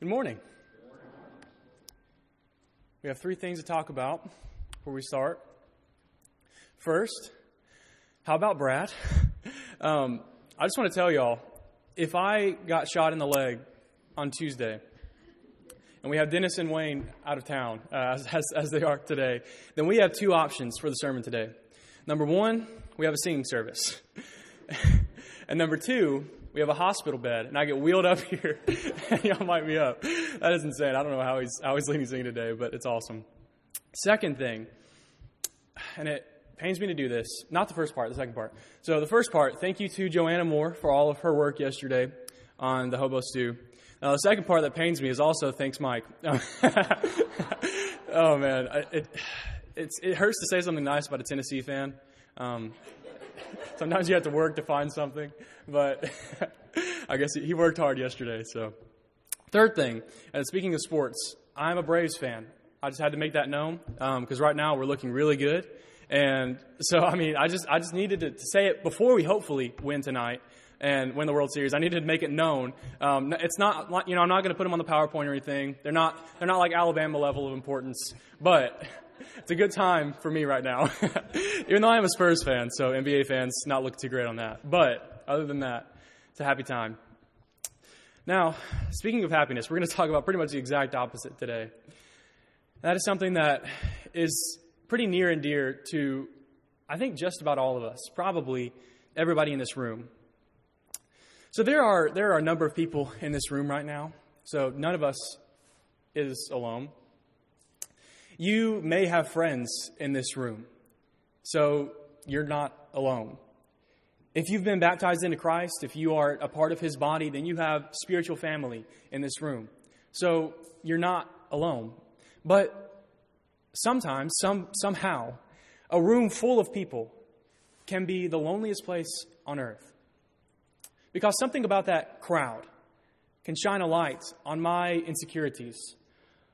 Good morning. We have three things to talk about before we start. First, how about Brad? Um, I just want to tell y'all if I got shot in the leg on Tuesday, and we have Dennis and Wayne out of town, uh, as, as they are today, then we have two options for the sermon today. Number one, we have a singing service. and number two, we have a hospital bed, and I get wheeled up here, and y'all might be up. That is insane. I don't know how he's, how he's leading singing today, but it's awesome. Second thing, and it pains me to do this, not the first part, the second part. So, the first part, thank you to Joanna Moore for all of her work yesterday on the hobo stew. Now, the second part that pains me is also thanks, Mike. oh, man. It, it hurts to say something nice about a Tennessee fan. Um, sometimes you have to work to find something, but I guess he worked hard yesterday. So, third thing, and speaking of sports, I'm a Braves fan. I just had to make that known because um, right now we're looking really good, and so I mean, I just I just needed to, to say it before we hopefully win tonight and win the World Series. I needed to make it known. Um, it's not, you know, I'm not going to put them on the PowerPoint or anything. They're not, they're not like Alabama level of importance, but it's a good time for me right now. Even though I am a Spurs fan, so NBA fans not looking too great on that. But other than that, it's a happy time. Now, speaking of happiness, we're going to talk about pretty much the exact opposite today. That is something that is pretty near and dear to, I think, just about all of us, probably everybody in this room. So there are there are a number of people in this room right now. So none of us is alone. You may have friends in this room, so you're not alone. If you've been baptized into Christ, if you are a part of his body, then you have spiritual family in this room. So you're not alone. But sometimes, some, somehow, a room full of people can be the loneliest place on earth. Because something about that crowd can shine a light on my insecurities,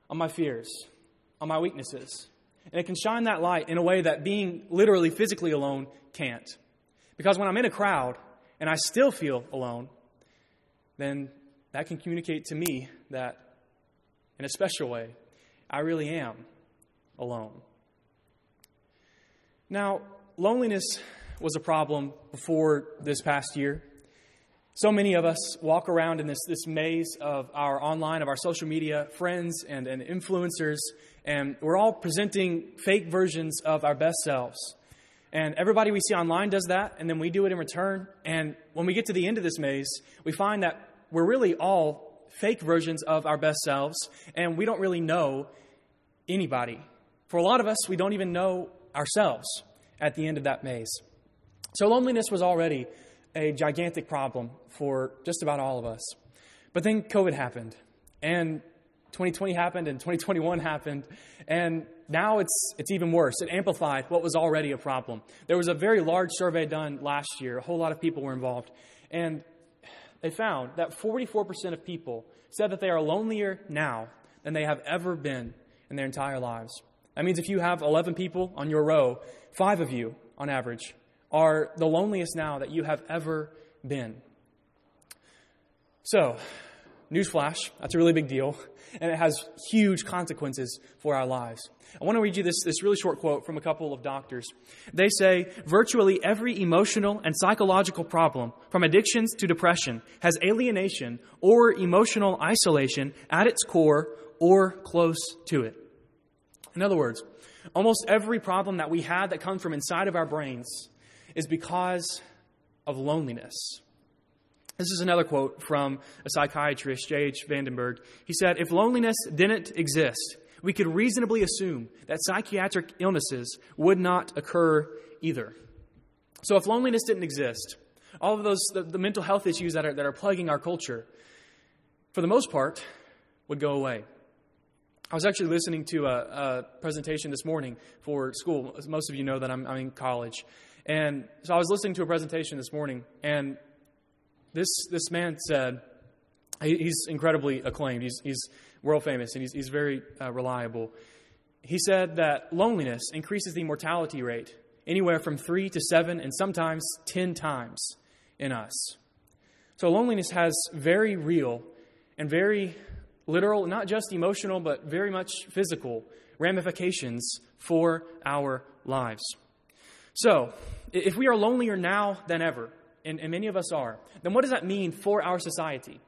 on my fears, on my weaknesses. And it can shine that light in a way that being literally physically alone can't. Because when I'm in a crowd and I still feel alone, then that can communicate to me that, in a special way, I really am alone. Now, loneliness was a problem before this past year. So many of us walk around in this, this maze of our online, of our social media friends and, and influencers, and we're all presenting fake versions of our best selves. And everybody we see online does that, and then we do it in return. And when we get to the end of this maze, we find that we're really all fake versions of our best selves, and we don't really know anybody. For a lot of us, we don't even know ourselves at the end of that maze. So loneliness was already a gigantic problem for just about all of us. But then COVID happened, and 2020 happened, and 2021 happened, and now it's, it's even worse. It amplified what was already a problem. There was a very large survey done last year, a whole lot of people were involved, and they found that 44% of people said that they are lonelier now than they have ever been in their entire lives. That means if you have 11 people on your row, five of you, on average, are the loneliest now that you have ever been. So, newsflash, that's a really big deal, and it has huge consequences for our lives. I want to read you this, this really short quote from a couple of doctors. They say virtually every emotional and psychological problem, from addictions to depression, has alienation or emotional isolation at its core or close to it. In other words, almost every problem that we had that comes from inside of our brains is because of loneliness. This is another quote from a psychiatrist, J.H. Vandenberg. He said, If loneliness didn't exist, we could reasonably assume that psychiatric illnesses would not occur either. So, if loneliness didn't exist, all of those, the, the mental health issues that are, that are plaguing our culture, for the most part, would go away. I was actually listening to a, a, presentation this morning for school. Most of you know that I'm, I'm in college. And so I was listening to a presentation this morning, and this, this man said, he's incredibly acclaimed, he's, he's world famous, and he's, he's very uh, reliable. He said that loneliness increases the mortality rate anywhere from three to seven, and sometimes ten times in us. So loneliness has very real and very literal, not just emotional, but very much physical ramifications for our lives. So, if we are lonelier now than ever, and, and many of us are, then what does that mean for our society?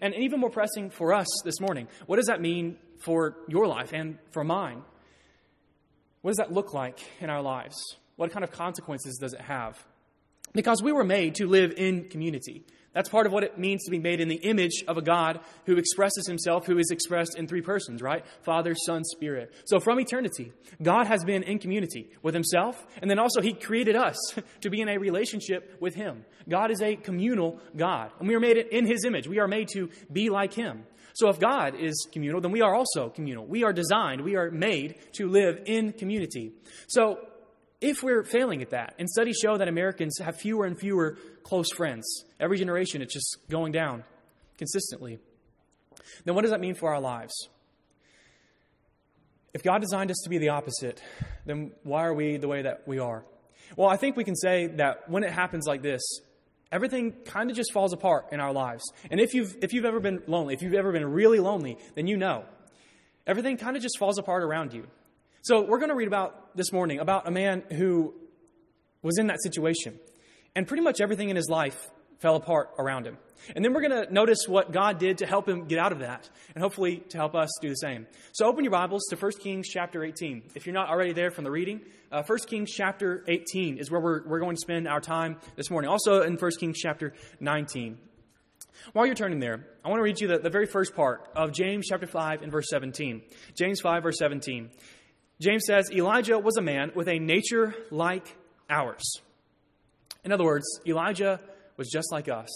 And even more pressing for us this morning, what does that mean for your life and for mine? What does that look like in our lives? What kind of consequences does it have? Because we were made to live in community. That's part of what it means to be made in the image of a God who expresses himself, who is expressed in three persons, right? Father, Son, Spirit. So from eternity, God has been in community with himself, and then also he created us to be in a relationship with him. God is a communal God, and we are made in his image. We are made to be like him. So if God is communal, then we are also communal. We are designed, we are made to live in community. So if we're failing at that, and studies show that Americans have fewer and fewer close friends, every generation it's just going down consistently, then what does that mean for our lives? If God designed us to be the opposite, then why are we the way that we are? Well, I think we can say that when it happens like this, everything kind of just falls apart in our lives. And if you've, if you've ever been lonely, if you've ever been really lonely, then you know. Everything kind of just falls apart around you. So we're going to read about this morning about a man who was in that situation. And pretty much everything in his life fell apart around him. And then we're going to notice what God did to help him get out of that, and hopefully to help us do the same. So open your Bibles to 1 Kings chapter 18. If you're not already there from the reading, uh, 1 Kings chapter 18 is where we're, we're going to spend our time this morning. Also in 1 Kings chapter 19. While you're turning there, I want to read you the, the very first part of James chapter 5 and verse 17. James 5, verse 17. James says Elijah was a man with a nature like ours. In other words, Elijah was just like us.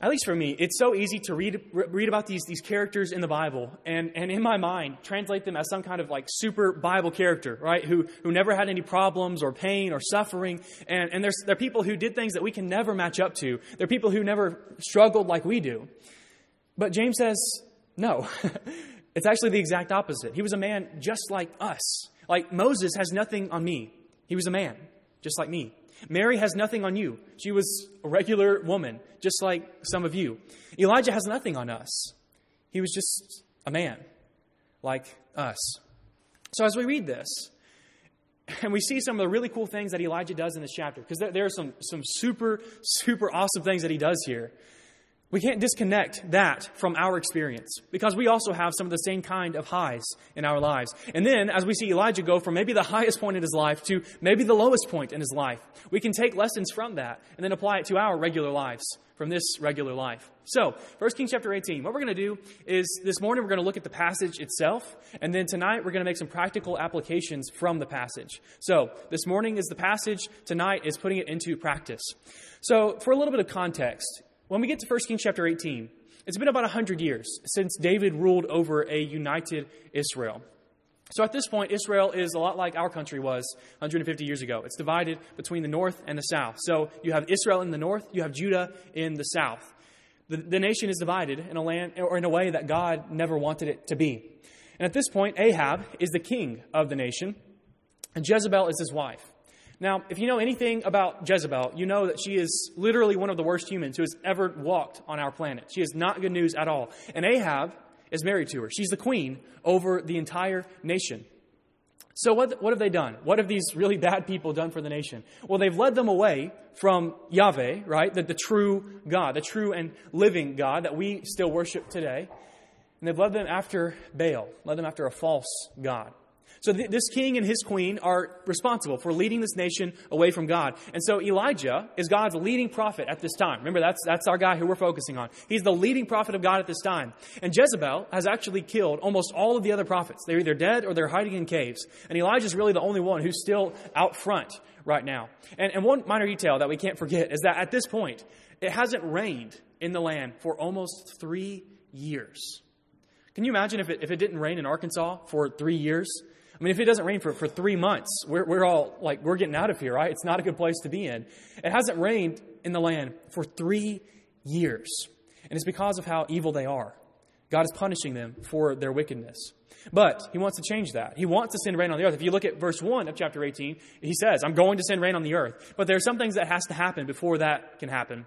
At least for me, it's so easy to read, read about these, these characters in the Bible and, and in my mind translate them as some kind of like super Bible character, right? Who, who never had any problems or pain or suffering. And, and there's, there are people who did things that we can never match up to. They're people who never struggled like we do. But James says, no. It's actually the exact opposite. He was a man just like us. Like Moses has nothing on me. He was a man, just like me. Mary has nothing on you. She was a regular woman, just like some of you. Elijah has nothing on us. He was just a man, like us. So as we read this, and we see some of the really cool things that Elijah does in this chapter, because there, are some, some super, super awesome things that he does here. We can't disconnect that from our experience because we also have some of the same kind of highs in our lives. And then, as we see Elijah go from maybe the highest point in his life to maybe the lowest point in his life, we can take lessons from that and then apply it to our regular lives from this regular life. So, 1 Kings chapter 18. What we're going to do is this morning we're going to look at the passage itself, and then tonight we're going to make some practical applications from the passage. So, this morning is the passage, tonight is putting it into practice. So, for a little bit of context, when we get to 1 Kings chapter 18, it's been about 100 years since David ruled over a united Israel. So at this point, Israel is a lot like our country was 150 years ago. It's divided between the north and the south. So you have Israel in the north, you have Judah in the south. The, the nation is divided in a land or in a way that God never wanted it to be. And at this point, Ahab is the king of the nation, and Jezebel is his wife. Now, if you know anything about Jezebel, you know that she is literally one of the worst humans who has ever walked on our planet. She is not good news at all. And Ahab is married to her. She's the queen over the entire nation. So, what, what have they done? What have these really bad people done for the nation? Well, they've led them away from Yahweh, right? The, the true God, the true and living God that we still worship today. And they've led them after Baal, led them after a false God. So th- this king and his queen are responsible for leading this nation away from God. And so Elijah is God's leading prophet at this time. Remember, that's, that's our guy who we're focusing on. He's the leading prophet of God at this time. And Jezebel has actually killed almost all of the other prophets. They're either dead or they're hiding in caves. And Elijah's really the only one who's still out front right now. And, and one minor detail that we can't forget is that at this point, it hasn't rained in the land for almost three years. Can you imagine if it, if it didn't rain in Arkansas for three years? I mean, if it doesn't rain for, for three months, we're, we're all like, we're getting out of here, right? It's not a good place to be in. It hasn't rained in the land for three years. And it's because of how evil they are. God is punishing them for their wickedness. But he wants to change that. He wants to send rain on the earth. If you look at verse 1 of chapter 18, he says, I'm going to send rain on the earth. But there are some things that has to happen before that can happen.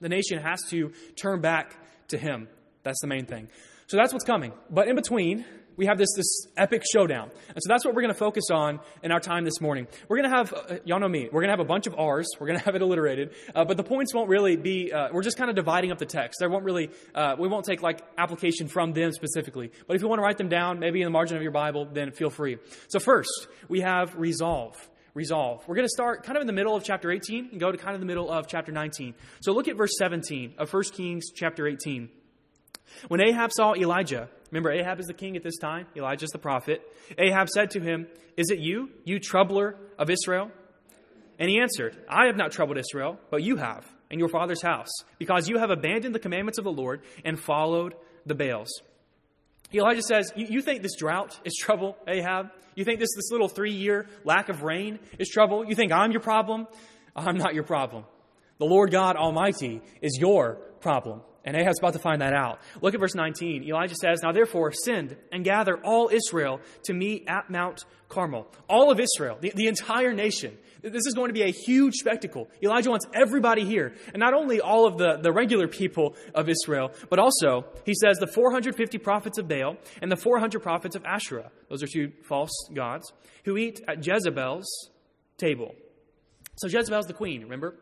The nation has to turn back to him. That's the main thing. So that's what's coming. But in between, we have this, this epic showdown. And so that's what we're going to focus on in our time this morning. We're going to have, uh, y'all know me, we're going to have a bunch of R's. We're going to have it alliterated. Uh, but the points won't really be, uh, we're just kind of dividing up the text. There won't really, uh, we won't take like application from them specifically. But if you want to write them down, maybe in the margin of your Bible, then feel free. So first, we have resolve resolve. We're going to start kind of in the middle of chapter 18 and go to kind of the middle of chapter 19. So look at verse 17 of 1 Kings chapter 18. When Ahab saw Elijah, remember Ahab is the king at this time, Elijah is the prophet. Ahab said to him, Is it you, you troubler of Israel? And he answered, I have not troubled Israel, but you have, and your father's house, because you have abandoned the commandments of the Lord and followed the Baals. Elijah says, you, you think this drought is trouble, Ahab? You think this, this little three year lack of rain is trouble? You think I'm your problem? I'm not your problem. The Lord God Almighty is your problem. And Ahab's about to find that out. Look at verse 19. Elijah says, Now therefore, send and gather all Israel to meet at Mount Carmel. All of Israel, the, the entire nation. This is going to be a huge spectacle. Elijah wants everybody here. And not only all of the, the regular people of Israel, but also, he says, the 450 prophets of Baal and the 400 prophets of Asherah. Those are two false gods who eat at Jezebel's table. So Jezebel's the queen, remember?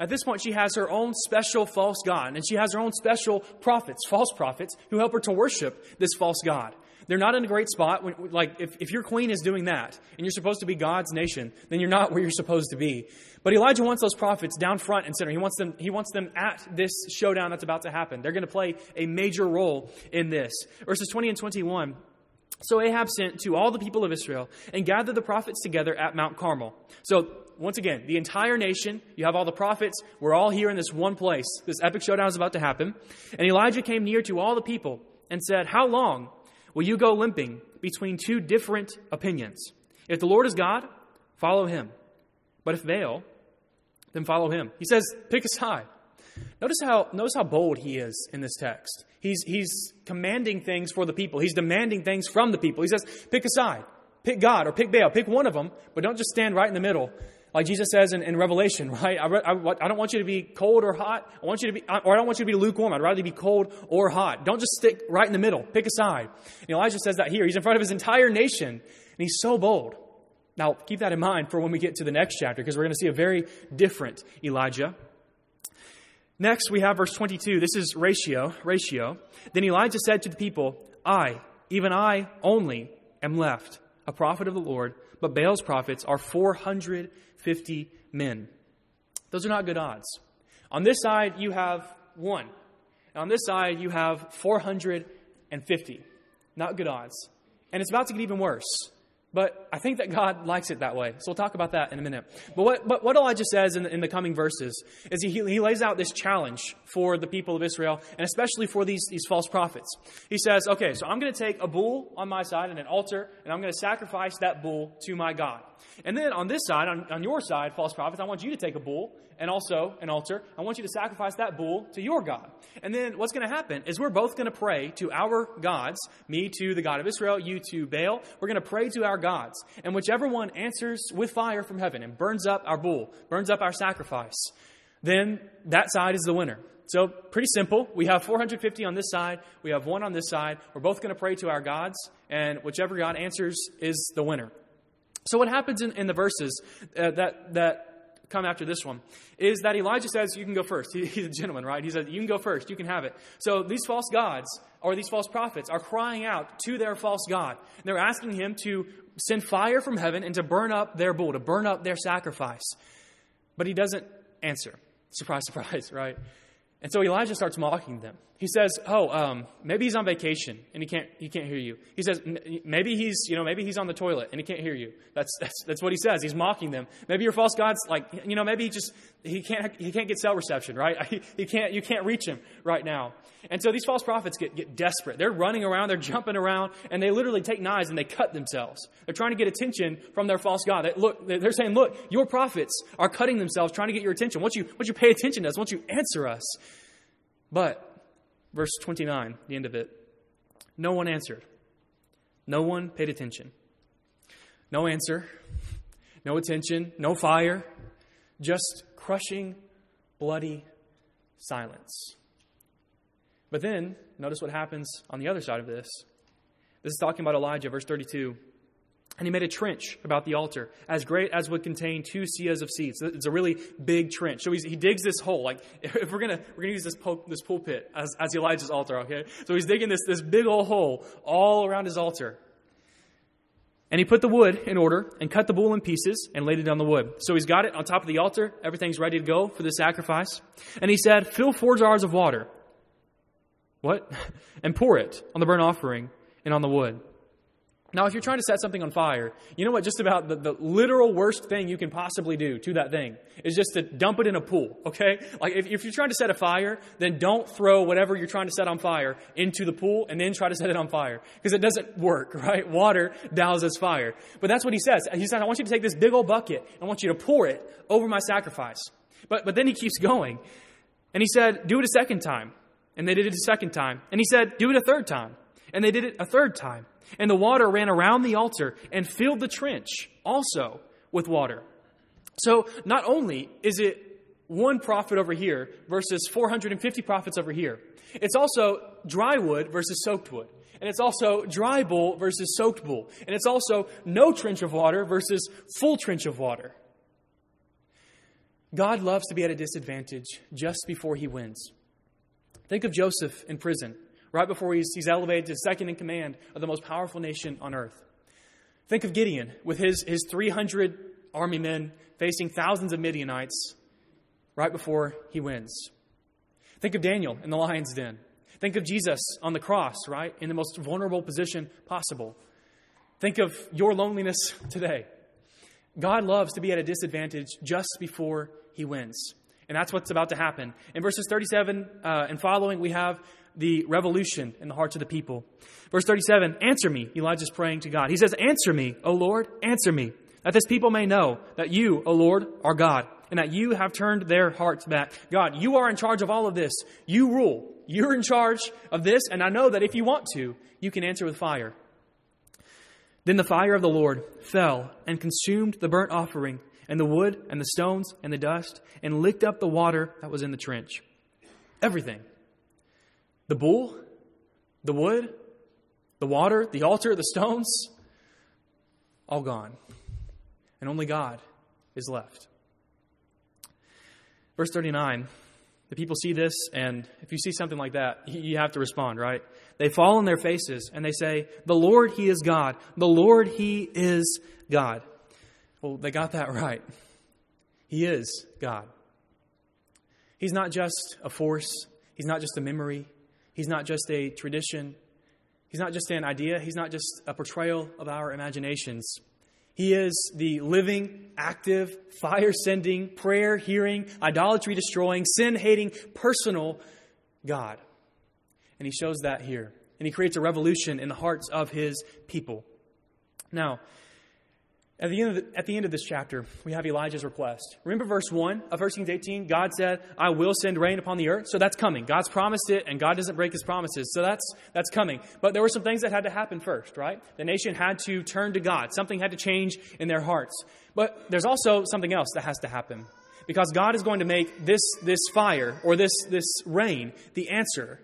At this point, she has her own special false God, and she has her own special prophets, false prophets, who help her to worship this false God. They're not in a great spot. When, like, if, if your queen is doing that, and you're supposed to be God's nation, then you're not where you're supposed to be. But Elijah wants those prophets down front and center. He wants them, he wants them at this showdown that's about to happen. They're going to play a major role in this. Verses 20 and 21. So Ahab sent to all the people of Israel and gathered the prophets together at Mount Carmel. So once again, the entire nation, you have all the prophets, we're all here in this one place. This epic showdown is about to happen. And Elijah came near to all the people and said, How long will you go limping between two different opinions? If the Lord is God, follow him. But if Baal, then follow him. He says, Pick a side. Notice how, notice how bold he is in this text. He's, he's commanding things for the people. He's demanding things from the people. He says, pick a side. Pick God or pick Baal. Pick one of them, but don't just stand right in the middle like Jesus says in, in Revelation, right? I, I, I, don't want you to be cold or hot. I want you to be, or I don't want you to be lukewarm. I'd rather be cold or hot. Don't just stick right in the middle. Pick a side. And Elijah says that here. He's in front of his entire nation, and he's so bold. Now, keep that in mind for when we get to the next chapter, because we're going to see a very different Elijah. Next, we have verse 22. This is ratio, ratio. Then Elijah said to the people, I, even I only, am left, a prophet of the Lord, but Baal's prophets are 450 men. Those are not good odds. On this side, you have one. And on this side, you have 450. Not good odds. And it's about to get even worse. But I think that God likes it that way. So we'll talk about that in a minute. But what, but what Elijah says in the, in the coming verses is he, he lays out this challenge for the people of Israel, and especially for these, these false prophets. He says, okay, so I'm going to take a bull on my side and an altar, and I'm going to sacrifice that bull to my God. And then on this side, on, on your side, false prophets, I want you to take a bull and also an altar. I want you to sacrifice that bull to your God. And then what's going to happen is we're both going to pray to our gods, me to the God of Israel, you to Baal. We're going to pray to our gods. And whichever one answers with fire from heaven and burns up our bull, burns up our sacrifice, then that side is the winner. So, pretty simple. We have 450 on this side, we have one on this side. We're both going to pray to our gods, and whichever God answers is the winner. So, what happens in, in the verses uh, that, that come after this one is that Elijah says, You can go first. He, he's a gentleman, right? He says, You can go first. You can have it. So these false gods or these false prophets are crying out to their false God. And they're asking him to send fire from heaven and to burn up their bull, to burn up their sacrifice. But he doesn't answer. Surprise, surprise, right? And so Elijah starts mocking them. He says, "Oh, um, maybe he's on vacation and he can't he can't hear you." He says, "Maybe he's you know maybe he's on the toilet and he can't hear you." That's that's that's what he says. He's mocking them. Maybe your false god's like you know maybe he just he can't he can't get cell reception right. He, can't you can't reach him right now. And so these false prophets get get desperate. They're running around, they're jumping around, and they literally take knives and they cut themselves. They're trying to get attention from their false god. They, look, they're saying, "Look, your prophets are cutting themselves trying to get your attention. Won't you won't you pay attention to us? Won't you answer us?" But, verse 29, the end of it, no one answered. No one paid attention. No answer, no attention, no fire, just crushing, bloody silence. But then, notice what happens on the other side of this. This is talking about Elijah, verse 32. And he made a trench about the altar, as great as would contain two seahs of seeds. It's a really big trench. So he digs this hole. Like if we're gonna we're gonna use this pul- this pulpit as, as Elijah's altar, okay? So he's digging this this big old hole all around his altar. And he put the wood in order and cut the bull in pieces and laid it on the wood. So he's got it on top of the altar. Everything's ready to go for the sacrifice. And he said, Fill four jars of water. What? And pour it on the burnt offering and on the wood. Now, if you're trying to set something on fire, you know what? Just about the, the, literal worst thing you can possibly do to that thing is just to dump it in a pool, okay? Like, if, if, you're trying to set a fire, then don't throw whatever you're trying to set on fire into the pool and then try to set it on fire. Because it doesn't work, right? Water douses fire. But that's what he says. He says, I want you to take this big old bucket, I want you to pour it over my sacrifice. But, but then he keeps going. And he said, Do it a second time. And they did it a second time. And he said, Do it a third time. And they did it a third time. And the water ran around the altar and filled the trench also with water. So not only is it one prophet over here versus 450 prophets over here, it's also dry wood versus soaked wood. And it's also dry bull versus soaked bull. And it's also no trench of water versus full trench of water. God loves to be at a disadvantage just before he wins. Think of Joseph in prison right before he's, he's elevated to second in command of the most powerful nation on earth. Think of Gideon with his, his 300 army men facing thousands of Midianites right before he wins. Think of Daniel in the lion's den. Think of Jesus on the cross, right? In the most vulnerable position possible. Think of your loneliness today. God loves to be at a disadvantage just before he wins. And that's what's about to happen. In verses 37 uh, and following, we have the revolution in the hearts of the people. Verse 37 Answer me, Elijah's praying to God. He says, Answer me, O Lord, answer me, that this people may know that you, O Lord, are God, and that you have turned their hearts back. God, you are in charge of all of this. You rule. You're in charge of this, and I know that if you want to, you can answer with fire. Then the fire of the Lord fell and consumed the burnt offering, and the wood, and the stones, and the dust, and licked up the water that was in the trench. Everything the bull, the wood, the water, the altar, the stones, all gone. And only God is left. Verse 39 the people see this, and if you see something like that, you have to respond, right? They fall on their faces and they say, The Lord, He is God. The Lord, He is God. Well, they got that right. He is God. He's not just a force, He's not just a memory, He's not just a tradition. He's not just an idea. He's not just a portrayal of our imaginations. He is the living, active, fire sending, prayer hearing, idolatry destroying, sin hating, personal God. And he shows that here. And he creates a revolution in the hearts of his people. Now, at the, end of the, at the end of this chapter, we have Elijah's request. Remember verse 1 of 1 Kings 18? God said, I will send rain upon the earth. So that's coming. God's promised it, and God doesn't break his promises. So that's, that's coming. But there were some things that had to happen first, right? The nation had to turn to God. Something had to change in their hearts. But there's also something else that has to happen. Because God is going to make this, this fire or this, this rain the answer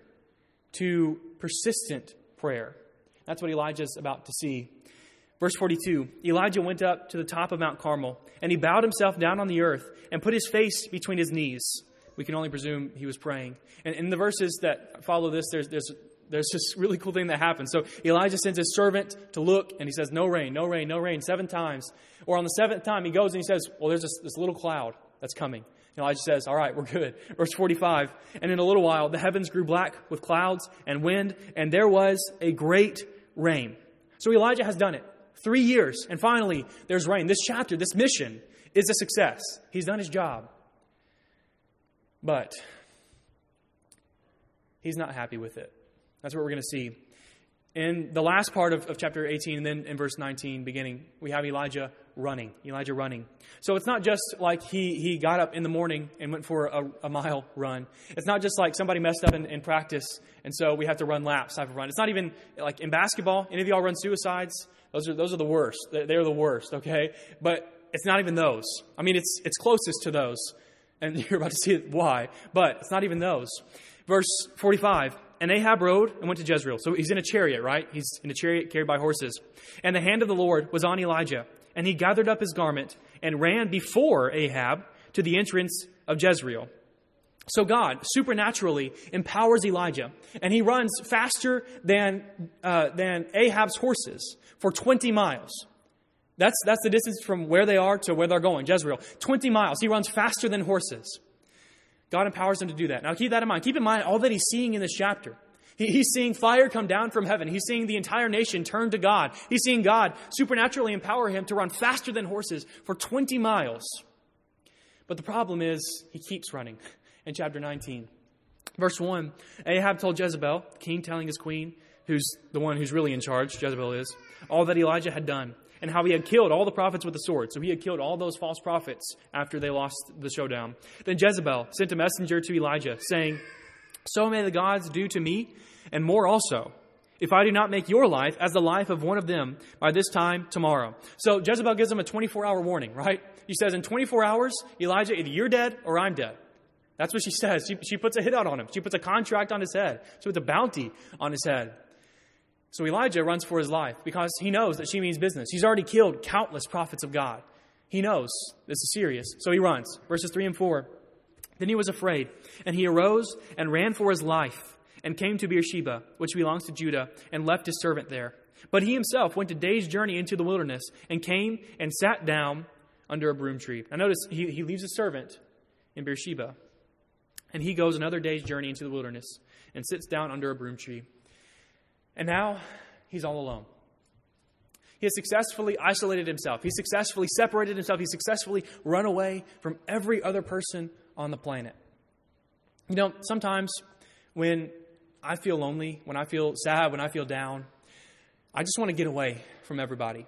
to persistent prayer. That's what Elijah's about to see Verse 42 Elijah went up to the top of Mount Carmel, and he bowed himself down on the earth and put his face between his knees. We can only presume he was praying. And in the verses that follow this, there's, there's, there's this really cool thing that happens. So Elijah sends his servant to look, and he says, No rain, no rain, no rain, seven times. Or on the seventh time, he goes and he says, Well, there's this, this little cloud that's coming. And Elijah says, All right, we're good. Verse 45 And in a little while, the heavens grew black with clouds and wind, and there was a great rain. So Elijah has done it. Three years, and finally, there's rain. This chapter, this mission, is a success. He's done his job. But he's not happy with it. That's what we're going to see. In the last part of, of chapter 18, and then in verse 19, beginning, we have Elijah running. Elijah running. So it's not just like he, he got up in the morning and went for a, a mile run. It's not just like somebody messed up in, in, practice, and so we have to run laps type of run. It's not even like in basketball. Any of y'all run suicides? Those are, those are the worst. They're the worst, okay? But it's not even those. I mean, it's, it's closest to those. And you're about to see why. But it's not even those. Verse 45 and Ahab rode and went to Jezreel. So he's in a chariot, right? He's in a chariot carried by horses. And the hand of the Lord was on Elijah, and he gathered up his garment and ran before Ahab to the entrance of Jezreel. So God supernaturally empowers Elijah, and he runs faster than, uh, than Ahab's horses for 20 miles. That's, that's the distance from where they are to where they're going, Jezreel. 20 miles. He runs faster than horses. God empowers him to do that. Now keep that in mind. Keep in mind all that he's seeing in this chapter. He, he's seeing fire come down from heaven. He's seeing the entire nation turn to God. He's seeing God supernaturally empower him to run faster than horses for 20 miles. But the problem is, he keeps running in chapter 19. Verse 1 Ahab told Jezebel, king telling his queen, who's the one who's really in charge, Jezebel is, all that Elijah had done and how he had killed all the prophets with the sword. So he had killed all those false prophets after they lost the showdown. Then Jezebel sent a messenger to Elijah, saying, So may the gods do to me, and more also, if I do not make your life as the life of one of them by this time tomorrow. So Jezebel gives him a 24 hour warning, right? He says, In 24 hours, Elijah, either you're dead or I'm dead. That's what she says. She, she puts a hit out on him. She puts a contract on his head. So it's a bounty on his head. So Elijah runs for his life because he knows that she means business. He's already killed countless prophets of God. He knows this is serious. So he runs. Verses 3 and 4. Then he was afraid, and he arose and ran for his life, and came to Beersheba, which belongs to Judah, and left his servant there. But he himself went a day's journey into the wilderness, and came and sat down under a broom tree. Now notice he, he leaves his servant in Beersheba, and he goes another day's journey into the wilderness, and sits down under a broom tree. And now he's all alone. He has successfully isolated himself. He's successfully separated himself. He's successfully run away from every other person on the planet. You know, sometimes when I feel lonely, when I feel sad, when I feel down, I just want to get away from everybody.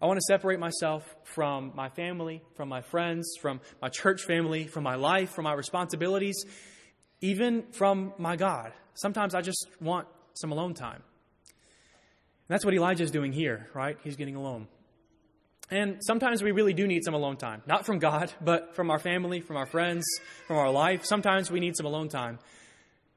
I want to separate myself from my family, from my friends, from my church family, from my life, from my responsibilities, even from my God. Sometimes I just want some alone time. And that's what Elijah is doing here, right? He's getting alone. And sometimes we really do need some alone time. Not from God, but from our family, from our friends, from our life. Sometimes we need some alone time.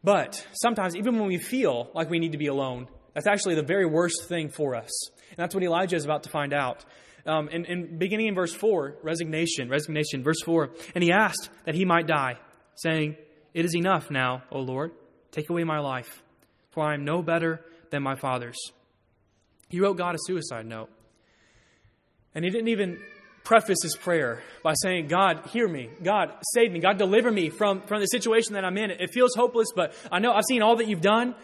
But sometimes, even when we feel like we need to be alone, that's actually the very worst thing for us. And that's what Elijah is about to find out. Um, and, and beginning in verse 4, resignation, resignation, verse 4, and he asked that he might die, saying, It is enough now, O Lord, take away my life, for I am no better than my fathers. He wrote God a suicide note. And he didn't even preface his prayer by saying, God, hear me. God, save me. God, deliver me from, from the situation that I'm in. It feels hopeless, but I know I've seen all that you've done.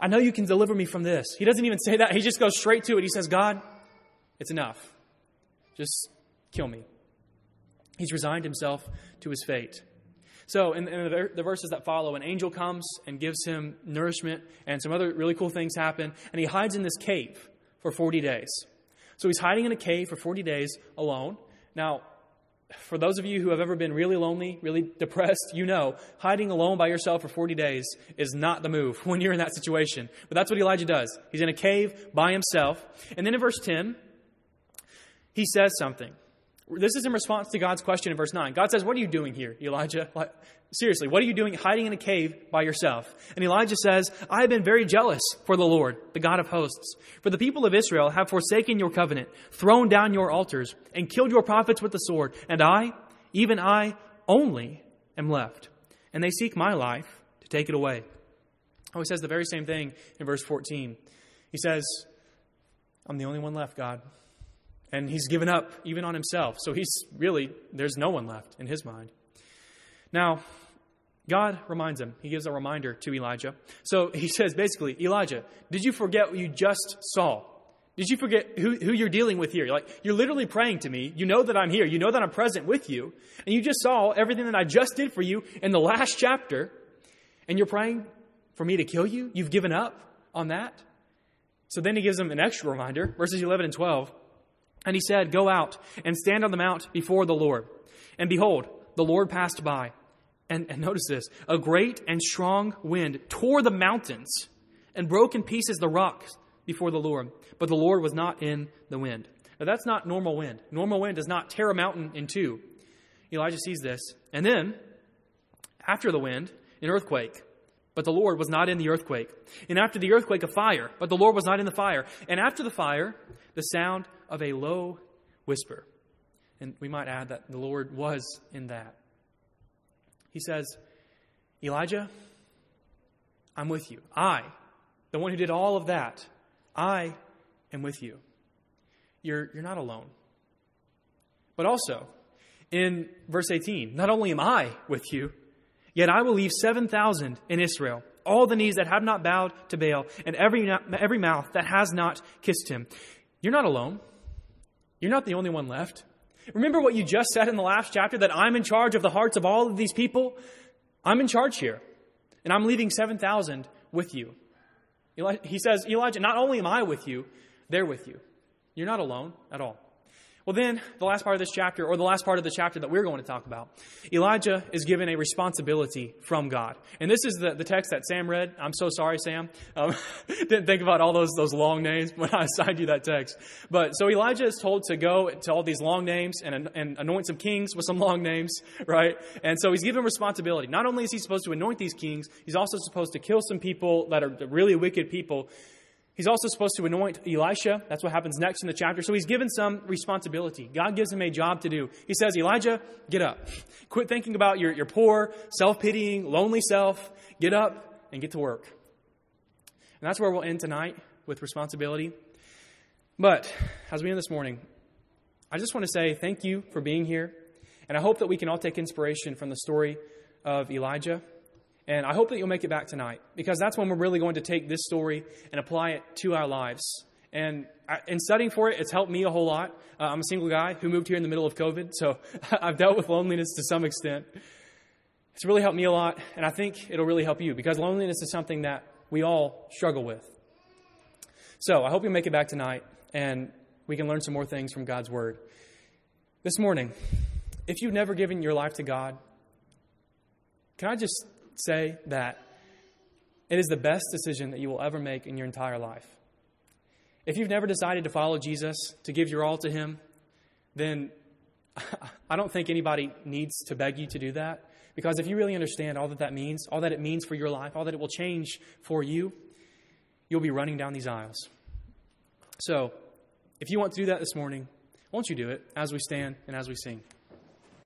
I know you can deliver me from this. He doesn't even say that. He just goes straight to it. He says, God, it's enough. Just kill me. He's resigned himself to his fate. So, in, in the, the, verses that follow, an angel comes and gives him nourishment, and some other really cool things happen, and he hides in this cave for 40 days. So he's hiding in a cave for 40 days alone. Now, for those of you who have ever been really lonely, really depressed, you know hiding alone by yourself for 40 days is not the move when you're in that situation. But that's what Elijah does. He's in a cave by himself. And then in verse 10, he says something. This is in response to God's question in verse 9. God says, What are you doing here, Elijah? Seriously, what are you doing hiding in a cave by yourself? And Elijah says, I have been very jealous for the Lord, the God of hosts. For the people of Israel have forsaken your covenant, thrown down your altars, and killed your prophets with the sword. And I, even I only, am left. And they seek my life to take it away. Oh, he says the very same thing in verse 14. He says, I'm the only one left, God. And he's given up even on himself. So he's really, there's no one left in his mind. Now, God reminds him. He gives a reminder to Elijah. So he says basically, Elijah, did you forget what you just saw? Did you forget who, who you're dealing with here? Like, you're literally praying to me. You know that I'm here. You know that I'm present with you. And you just saw everything that I just did for you in the last chapter. And you're praying for me to kill you? You've given up on that? So then he gives him an extra reminder, verses 11 and 12. And he said, Go out and stand on the mount before the Lord. And behold, the Lord passed by and, and notice this a great and strong wind tore the mountains and broke in pieces the rocks before the Lord. But the Lord was not in the wind. Now, that's not normal wind. Normal wind does not tear a mountain in two. Elijah sees this. And then, after the wind, an earthquake. but the Lord was not in the earthquake. And after the earthquake, a fire, but the Lord was not in the fire. And after the fire, the sound of a low whisper. And we might add that the Lord was in that. He says, Elijah, I'm with you. I, the one who did all of that, I am with you. You're, you're not alone. But also, in verse 18, not only am I with you, yet I will leave 7,000 in Israel, all the knees that have not bowed to Baal, and every, every mouth that has not kissed him. You're not alone. You're not the only one left. Remember what you just said in the last chapter that I'm in charge of the hearts of all of these people? I'm in charge here. And I'm leaving 7,000 with you. He says, Elijah, not only am I with you, they're with you. You're not alone at all. Well, then, the last part of this chapter, or the last part of the chapter that we're going to talk about, Elijah is given a responsibility from God. And this is the, the text that Sam read. I'm so sorry, Sam. Um, didn't think about all those, those long names when I assigned you that text. But so Elijah is told to go to all these long names and, and anoint some kings with some long names, right? And so he's given responsibility. Not only is he supposed to anoint these kings, he's also supposed to kill some people that are really wicked people. He's also supposed to anoint Elisha. That's what happens next in the chapter. So he's given some responsibility. God gives him a job to do. He says, Elijah, get up. Quit thinking about your, your poor, self pitying, lonely self. Get up and get to work. And that's where we'll end tonight with responsibility. But as we end this morning, I just want to say thank you for being here. And I hope that we can all take inspiration from the story of Elijah. And I hope that you'll make it back tonight because that's when we're really going to take this story and apply it to our lives. And in studying for it, it's helped me a whole lot. Uh, I'm a single guy who moved here in the middle of COVID, so I've dealt with loneliness to some extent. It's really helped me a lot, and I think it'll really help you because loneliness is something that we all struggle with. So I hope you make it back tonight and we can learn some more things from God's Word. This morning, if you've never given your life to God, can I just say that it is the best decision that you will ever make in your entire life. If you've never decided to follow Jesus, to give your all to Him, then I don't think anybody needs to beg you to do that. Because if you really understand all that that means, all that it means for your life, all that it will change for you, you'll be running down these aisles. So, if you want to do that this morning, won't you do it as we stand and as we sing?